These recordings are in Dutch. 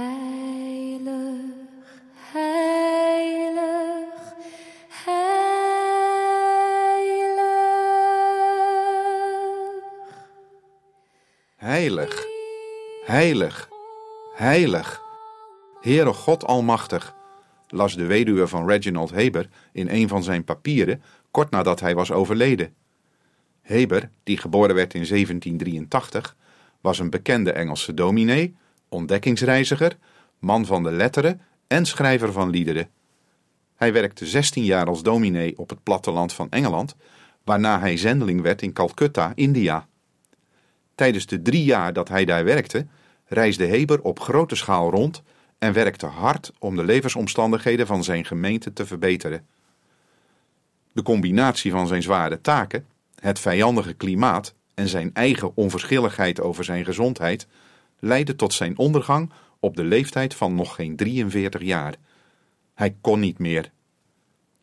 Heilig, heilig, heilig. Heilig, heilig, heilig. Heere God Almachtig, las de weduwe van Reginald Heber in een van zijn papieren kort nadat hij was overleden. Heber, die geboren werd in 1783, was een bekende Engelse dominee, ontdekkingsreiziger, man van de letteren en schrijver van liederen. Hij werkte 16 jaar als dominee op het platteland van Engeland, waarna hij zendeling werd in Calcutta, India. Tijdens de drie jaar dat hij daar werkte, reisde Heber op grote schaal rond en werkte hard om de levensomstandigheden van zijn gemeente te verbeteren. De combinatie van zijn zware taken, het vijandige klimaat en zijn eigen onverschilligheid over zijn gezondheid leidde tot zijn ondergang op de leeftijd van nog geen 43 jaar. Hij kon niet meer.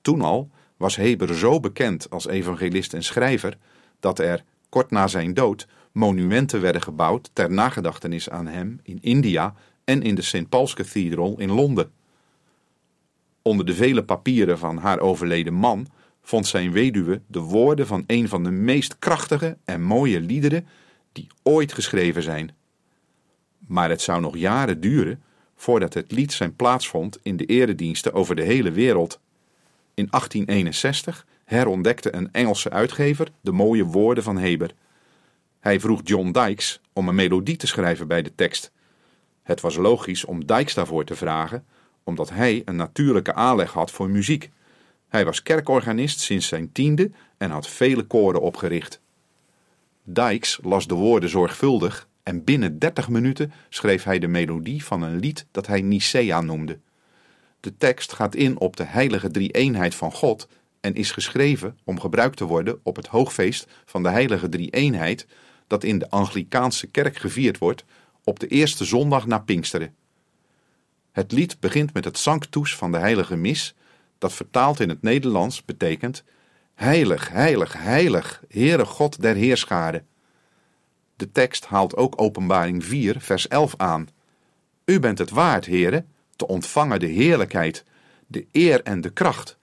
Toen al was Heber zo bekend als evangelist en schrijver dat er, kort na zijn dood, monumenten werden gebouwd ter nagedachtenis aan hem in India en in de St. Paul's Cathedral in Londen. Onder de vele papieren van haar overleden man vond zijn weduwe de woorden van een van de meest krachtige en mooie liederen die ooit geschreven zijn. Maar het zou nog jaren duren voordat het lied zijn plaats vond in de erediensten over de hele wereld. In 1861 herontdekte een Engelse uitgever de mooie woorden van Heber. Hij vroeg John Dykes om een melodie te schrijven bij de tekst. Het was logisch om Dykes daarvoor te vragen, omdat hij een natuurlijke aanleg had voor muziek. Hij was kerkorganist sinds zijn tiende en had vele koren opgericht. Dykes las de woorden zorgvuldig en binnen dertig minuten schreef hij de melodie van een lied dat hij Nicea noemde. De tekst gaat in op de heilige drie-eenheid van God en is geschreven om gebruikt te worden op het hoogfeest van de heilige drie-eenheid dat in de Anglikaanse kerk gevierd wordt op de eerste zondag na Pinksteren. Het lied begint met het sanctus van de heilige mis, dat vertaald in het Nederlands betekent Heilig, heilig, heilig, Heere God der Heerscharen. De tekst haalt ook Openbaring 4, vers 11 aan. U bent het waard, Heere, te ontvangen de heerlijkheid, de eer en de kracht,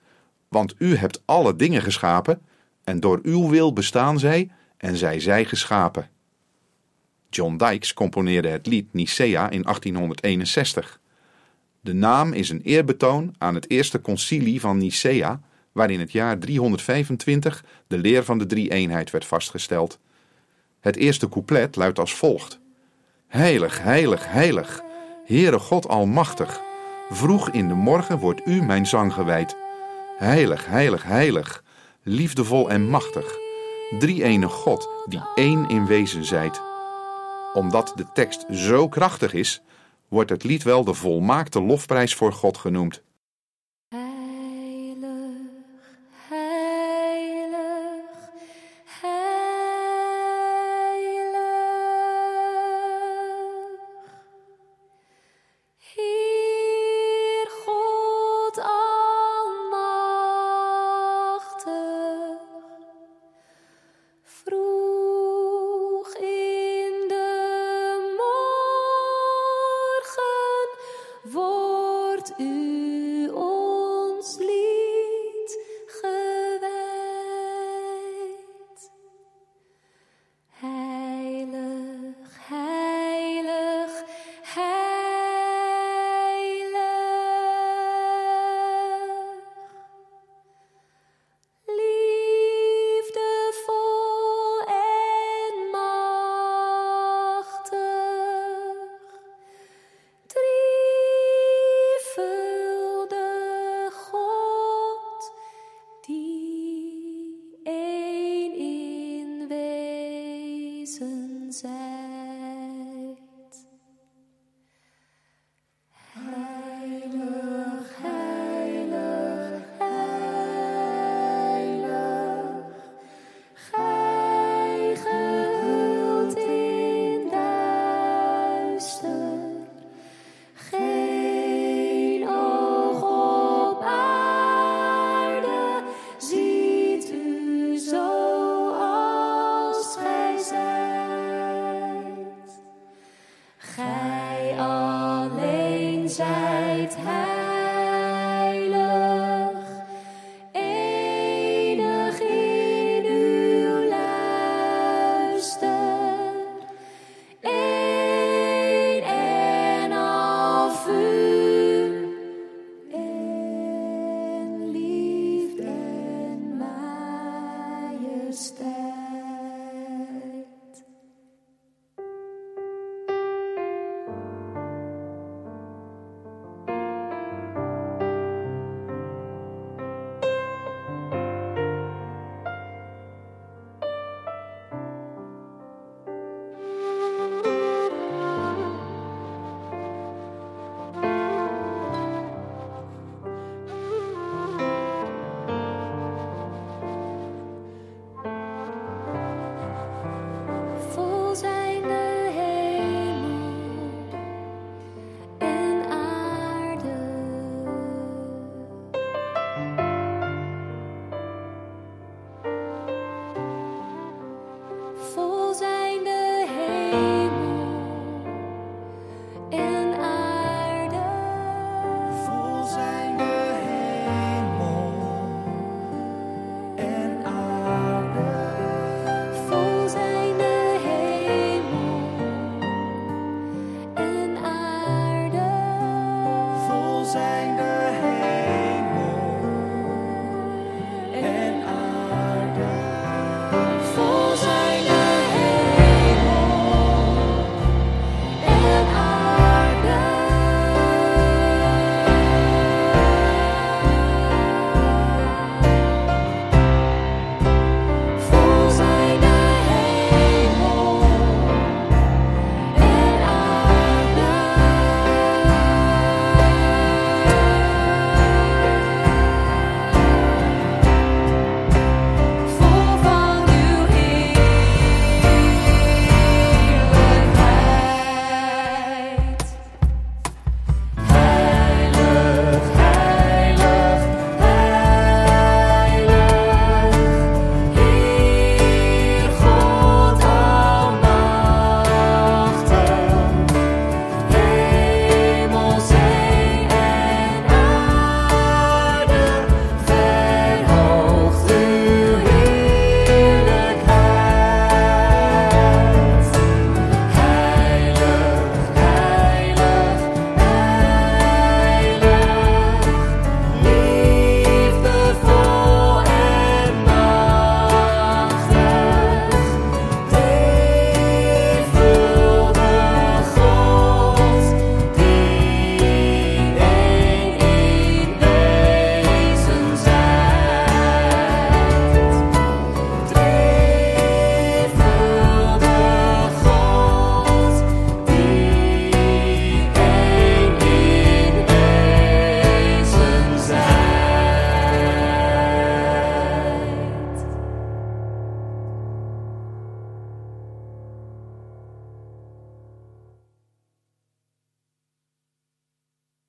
want u hebt alle dingen geschapen, en door uw wil bestaan zij, en zij zij geschapen. John Dykes componeerde het lied Nicea in 1861. De naam is een eerbetoon aan het eerste concilie van Nicea, waar in het jaar 325 de leer van de drie-eenheid werd vastgesteld. Het eerste couplet luidt als volgt: Heilig, heilig, heilig, Heere God Almachtig, vroeg in de morgen wordt u mijn zang gewijd. Heilig, heilig, heilig, liefdevol en machtig, drie-ene God die één in wezen zijt. Omdat de tekst zo krachtig is, wordt het lied wel de volmaakte lofprijs voor God genoemd.